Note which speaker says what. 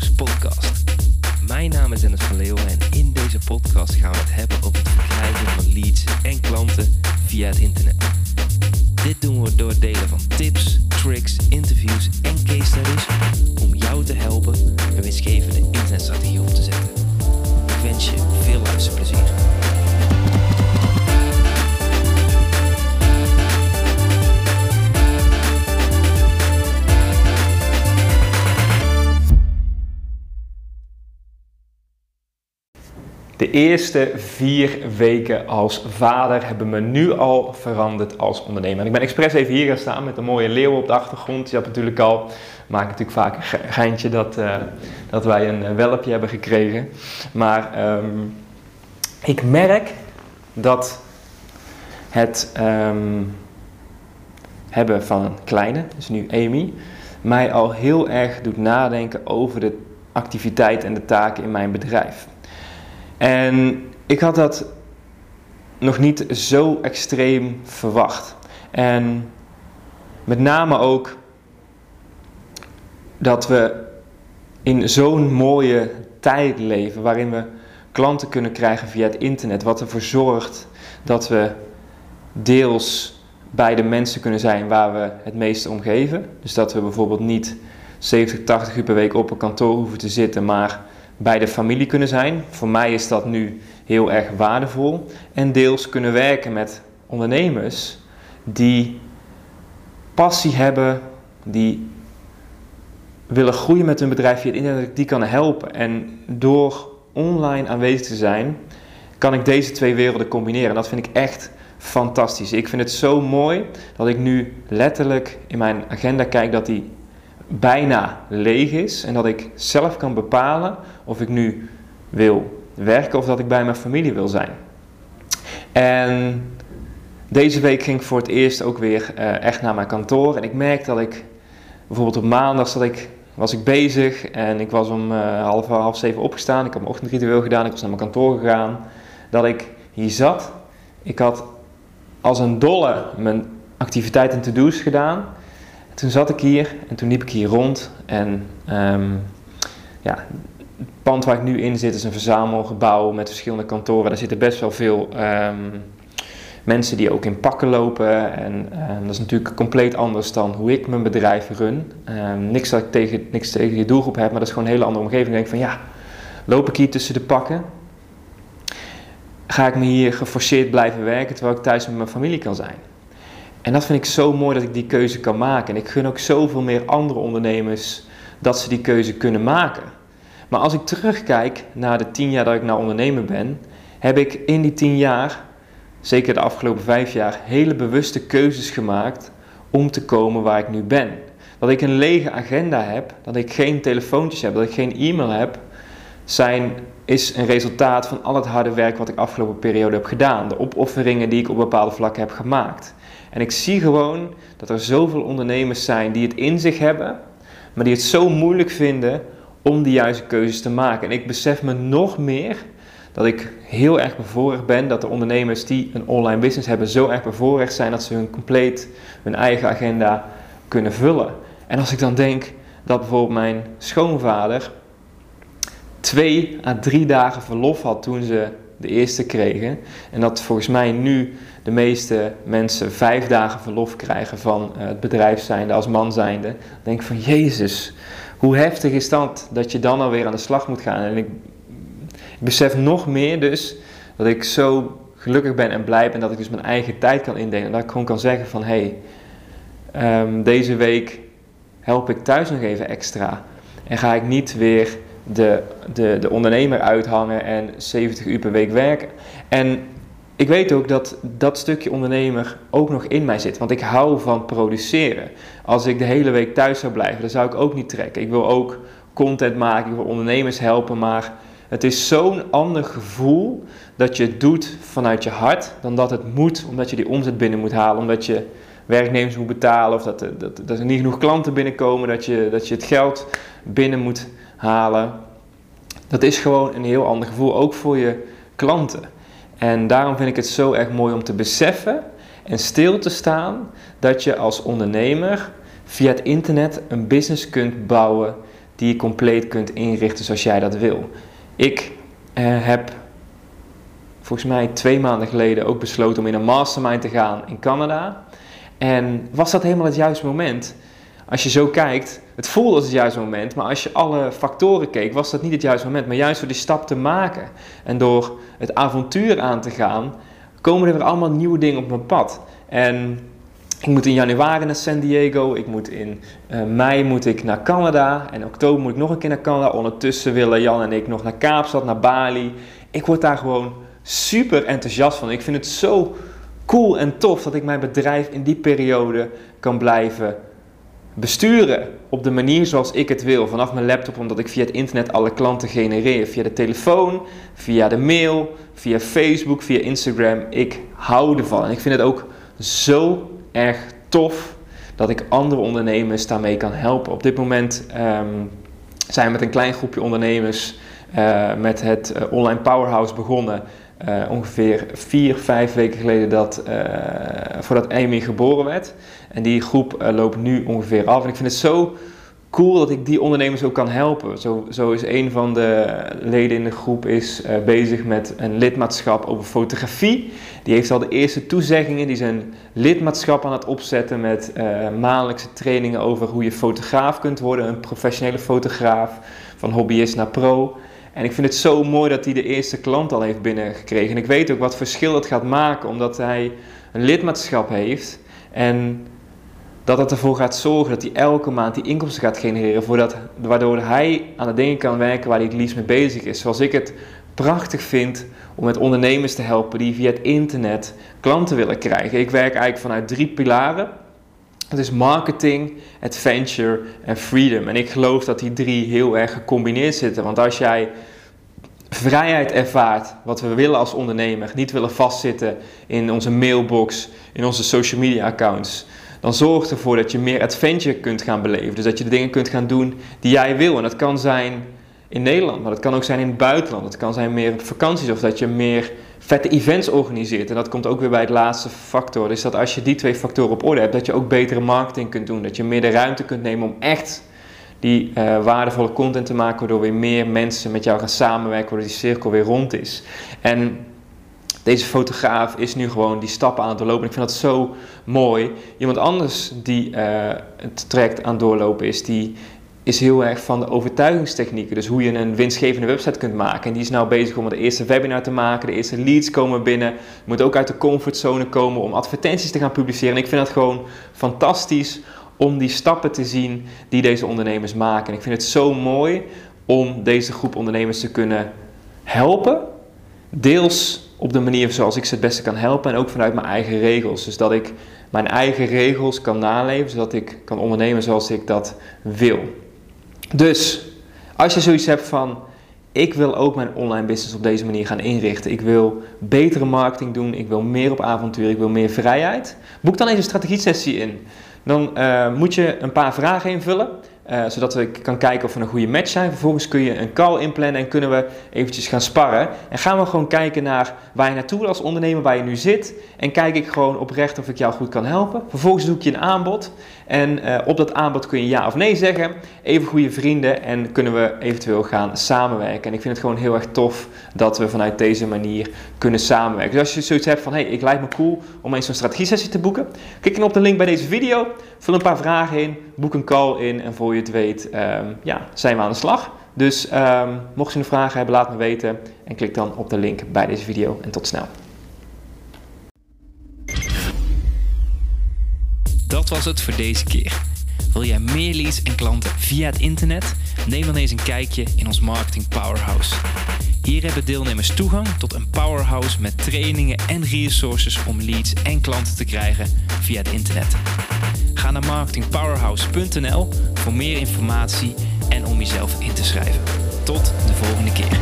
Speaker 1: Podcast. Mijn naam is Dennis van Leeuwen en in deze podcast gaan we het hebben over het verkrijgen van leads en klanten via het internet. Dit doen we door het delen van tips, tricks, interviews en case studies
Speaker 2: De eerste vier weken als vader hebben me nu al veranderd als ondernemer. En ik ben expres even hier gaan staan met een mooie leeuw op de achtergrond. Je hebt natuurlijk al, maak natuurlijk vaak een ge- geintje dat, eh, dat wij een eh, welpje hebben gekregen. Maar ehm, ik merk dat het ehm, hebben van een kleine, dus nu Amy, mij al heel erg doet nadenken over de activiteit en de taken in mijn bedrijf. En ik had dat nog niet zo extreem verwacht. En met name ook dat we in zo'n mooie tijd leven waarin we klanten kunnen krijgen via het internet, wat ervoor zorgt dat we deels bij de mensen kunnen zijn waar we het meeste om geven. Dus dat we bijvoorbeeld niet 70, 80 uur per week op een kantoor hoeven te zitten, maar bij de familie kunnen zijn. Voor mij is dat nu heel erg waardevol. En deels kunnen werken met ondernemers die passie hebben, die willen groeien met hun bedrijf via het internet, die kan helpen. En door online aanwezig te zijn, kan ik deze twee werelden combineren. En dat vind ik echt fantastisch. Ik vind het zo mooi dat ik nu letterlijk in mijn agenda kijk dat die bijna leeg is en dat ik zelf kan bepalen of ik nu wil werken of dat ik bij mijn familie wil zijn. En deze week ging ik voor het eerst ook weer uh, echt naar mijn kantoor en ik merk dat ik bijvoorbeeld op maandag zat ik, was ik bezig en ik was om uh, half, half zeven opgestaan, ik had mijn ochtendritueel gedaan, ik was naar mijn kantoor gegaan, dat ik hier zat. Ik had als een dolle mijn activiteiten en to-do's gedaan. Toen zat ik hier en toen liep ik hier rond en um, ja, het pand waar ik nu in zit is een verzamelgebouw met verschillende kantoren. Daar zitten best wel veel um, mensen die ook in pakken lopen en um, dat is natuurlijk compleet anders dan hoe ik mijn bedrijf run. niks dat ik tegen, niks tegen die doelgroep heb, maar dat is gewoon een hele andere omgeving. Ik denk van ja, loop ik hier tussen de pakken? Ga ik me hier geforceerd blijven werken terwijl ik thuis met mijn familie kan zijn? En dat vind ik zo mooi dat ik die keuze kan maken. En ik gun ook zoveel meer andere ondernemers dat ze die keuze kunnen maken. Maar als ik terugkijk naar de tien jaar dat ik nou ondernemer ben, heb ik in die tien jaar, zeker de afgelopen vijf jaar, hele bewuste keuzes gemaakt om te komen waar ik nu ben. Dat ik een lege agenda heb, dat ik geen telefoontjes heb, dat ik geen e-mail heb, zijn, is een resultaat van al het harde werk wat ik afgelopen periode heb gedaan. De opofferingen die ik op bepaalde vlakken heb gemaakt. En ik zie gewoon dat er zoveel ondernemers zijn die het in zich hebben, maar die het zo moeilijk vinden om de juiste keuzes te maken. En ik besef me nog meer dat ik heel erg bevoorrecht ben dat de ondernemers die een online business hebben zo erg bevoorrecht zijn dat ze hun compleet hun eigen agenda kunnen vullen. En als ik dan denk dat bijvoorbeeld mijn schoonvader twee à drie dagen verlof had toen ze de eerste kregen. En dat volgens mij nu de meeste mensen vijf dagen verlof krijgen van het bedrijf zijnde, als man zijnde. Dan denk ik van Jezus, hoe heftig is dat dat je dan alweer aan de slag moet gaan. En ik, ik besef nog meer dus dat ik zo gelukkig ben en blij ben dat ik dus mijn eigen tijd kan indelen. En dat ik gewoon kan zeggen van hé, hey, um, deze week help ik thuis nog even extra. En ga ik niet weer de, de, de ondernemer uithangen en 70 uur per week werken. En ik weet ook dat dat stukje ondernemer ook nog in mij zit. Want ik hou van produceren. Als ik de hele week thuis zou blijven, dan zou ik ook niet trekken. Ik wil ook content maken, ik wil ondernemers helpen. Maar het is zo'n ander gevoel dat je het doet vanuit je hart. Dan dat het moet, omdat je die omzet binnen moet halen. Omdat je werknemers moet betalen. Of dat, dat, dat er niet genoeg klanten binnenkomen. Dat je, dat je het geld binnen moet halen. Dat is gewoon een heel ander gevoel, ook voor je klanten. En daarom vind ik het zo erg mooi om te beseffen en stil te staan dat je als ondernemer via het internet een business kunt bouwen die je compleet kunt inrichten zoals jij dat wil. Ik uh, heb volgens mij twee maanden geleden ook besloten om in een mastermind te gaan in Canada. En was dat helemaal het juiste moment? Als je zo kijkt, het voelde als het juiste moment, maar als je alle factoren keek, was dat niet het juiste moment. Maar juist door die stap te maken en door het avontuur aan te gaan, komen er weer allemaal nieuwe dingen op mijn pad. En ik moet in januari naar San Diego, ik moet in uh, mei moet ik naar Canada en oktober moet ik nog een keer naar Canada. Ondertussen willen Jan en ik nog naar Kaapstad, naar Bali. Ik word daar gewoon super enthousiast van. Ik vind het zo cool en tof dat ik mijn bedrijf in die periode kan blijven besturen op de manier zoals ik het wil. Vanaf mijn laptop, omdat ik via het internet alle klanten genereer. Via de telefoon, via de mail, via Facebook, via Instagram. Ik hou ervan. En ik vind het ook zo erg tof dat ik andere ondernemers daarmee kan helpen. Op dit moment um, zijn we met een klein groepje ondernemers uh, met het uh, Online Powerhouse begonnen. Uh, ongeveer vier, vijf weken geleden dat, voordat Amy geboren werd. En die groep loopt nu ongeveer af. En ik vind het zo cool dat ik die ondernemers ook kan helpen. Zo, zo is een van de leden in de groep is, bezig met een lidmaatschap over fotografie. Die heeft al de eerste toezeggingen. Die zijn lidmaatschap aan het opzetten met maandelijkse trainingen over hoe je fotograaf kunt worden. Een professionele fotograaf, van hobbyist naar pro. En ik vind het zo mooi dat hij de eerste klant al heeft binnengekregen. En ik weet ook wat verschil het gaat maken, omdat hij een lidmaatschap heeft. En dat het ervoor gaat zorgen dat hij elke maand die inkomsten gaat genereren, voordat, waardoor hij aan de dingen kan werken waar hij het liefst mee bezig is. Zoals ik het prachtig vind om met ondernemers te helpen die via het internet klanten willen krijgen. Ik werk eigenlijk vanuit drie pilaren. Dat is marketing, adventure en freedom. En ik geloof dat die drie heel erg gecombineerd zitten. Want als jij vrijheid ervaart, wat we willen als ondernemer, niet willen vastzitten in onze mailbox, in onze social media accounts, dan zorgt ervoor dat je meer adventure kunt gaan beleven. Dus dat je de dingen kunt gaan doen die jij wil. En dat kan zijn in Nederland, maar dat kan ook zijn in het buitenland. Het kan zijn meer op vakanties of dat je meer vette events organiseert. En dat komt ook weer bij het laatste factor. Dus dat als je die twee factoren op orde hebt, dat je ook betere marketing kunt doen. Dat je meer de ruimte kunt nemen om echt die uh, waardevolle content te maken, waardoor weer meer mensen met jou gaan samenwerken, waardoor die cirkel weer rond is. En deze fotograaf is nu gewoon die stappen aan het doorlopen. Ik vind dat zo mooi. Iemand anders die uh, het traject aan het doorlopen is, die is heel erg van de overtuigingstechnieken. Dus hoe je een winstgevende website kunt maken. En die is nou bezig om de eerste webinar te maken. De eerste leads komen binnen. Je moet ook uit de comfortzone komen om advertenties te gaan publiceren. En ik vind dat gewoon fantastisch om die stappen te zien die deze ondernemers maken. En ik vind het zo mooi om deze groep ondernemers te kunnen helpen. Deels op de manier zoals ik ze het beste kan helpen en ook vanuit mijn eigen regels. Dus dat ik mijn eigen regels kan naleven, zodat ik kan ondernemen zoals ik dat wil. Dus als je zoiets hebt van ik wil ook mijn online business op deze manier gaan inrichten. Ik wil betere marketing doen. Ik wil meer op avontuur. Ik wil meer vrijheid. Boek dan even een strategie-sessie in. Dan uh, moet je een paar vragen invullen. Uh, zodat we kan kijken of we een goede match zijn. Vervolgens kun je een call inplannen en kunnen we eventjes gaan sparren. En gaan we gewoon kijken naar waar je naartoe als ondernemer, waar je nu zit. En kijk ik gewoon oprecht of ik jou goed kan helpen. Vervolgens doe ik je een aanbod. En uh, op dat aanbod kun je ja of nee zeggen. Even goede vrienden en kunnen we eventueel gaan samenwerken. En ik vind het gewoon heel erg tof dat we vanuit deze manier kunnen samenwerken. Dus als je zoiets hebt van, hey, ik lijkt me cool om eens zo'n strategie-sessie te boeken. Klik dan op de link bij deze video. Vul een paar vragen in. Boek een call in. En voor je het weet, um, ja, zijn we aan de slag. Dus um, mocht je een vraag hebben, laat me weten. En klik dan op de link bij deze video. En tot snel.
Speaker 1: Dat was het voor deze keer. Wil jij meer leads en klanten via het internet? Neem dan eens een kijkje in ons Marketing Powerhouse. Hier hebben deelnemers toegang tot een powerhouse met trainingen en resources om leads en klanten te krijgen via het internet. Ga marketingpowerhouse.nl voor meer informatie en om jezelf in te schrijven. Tot de volgende keer.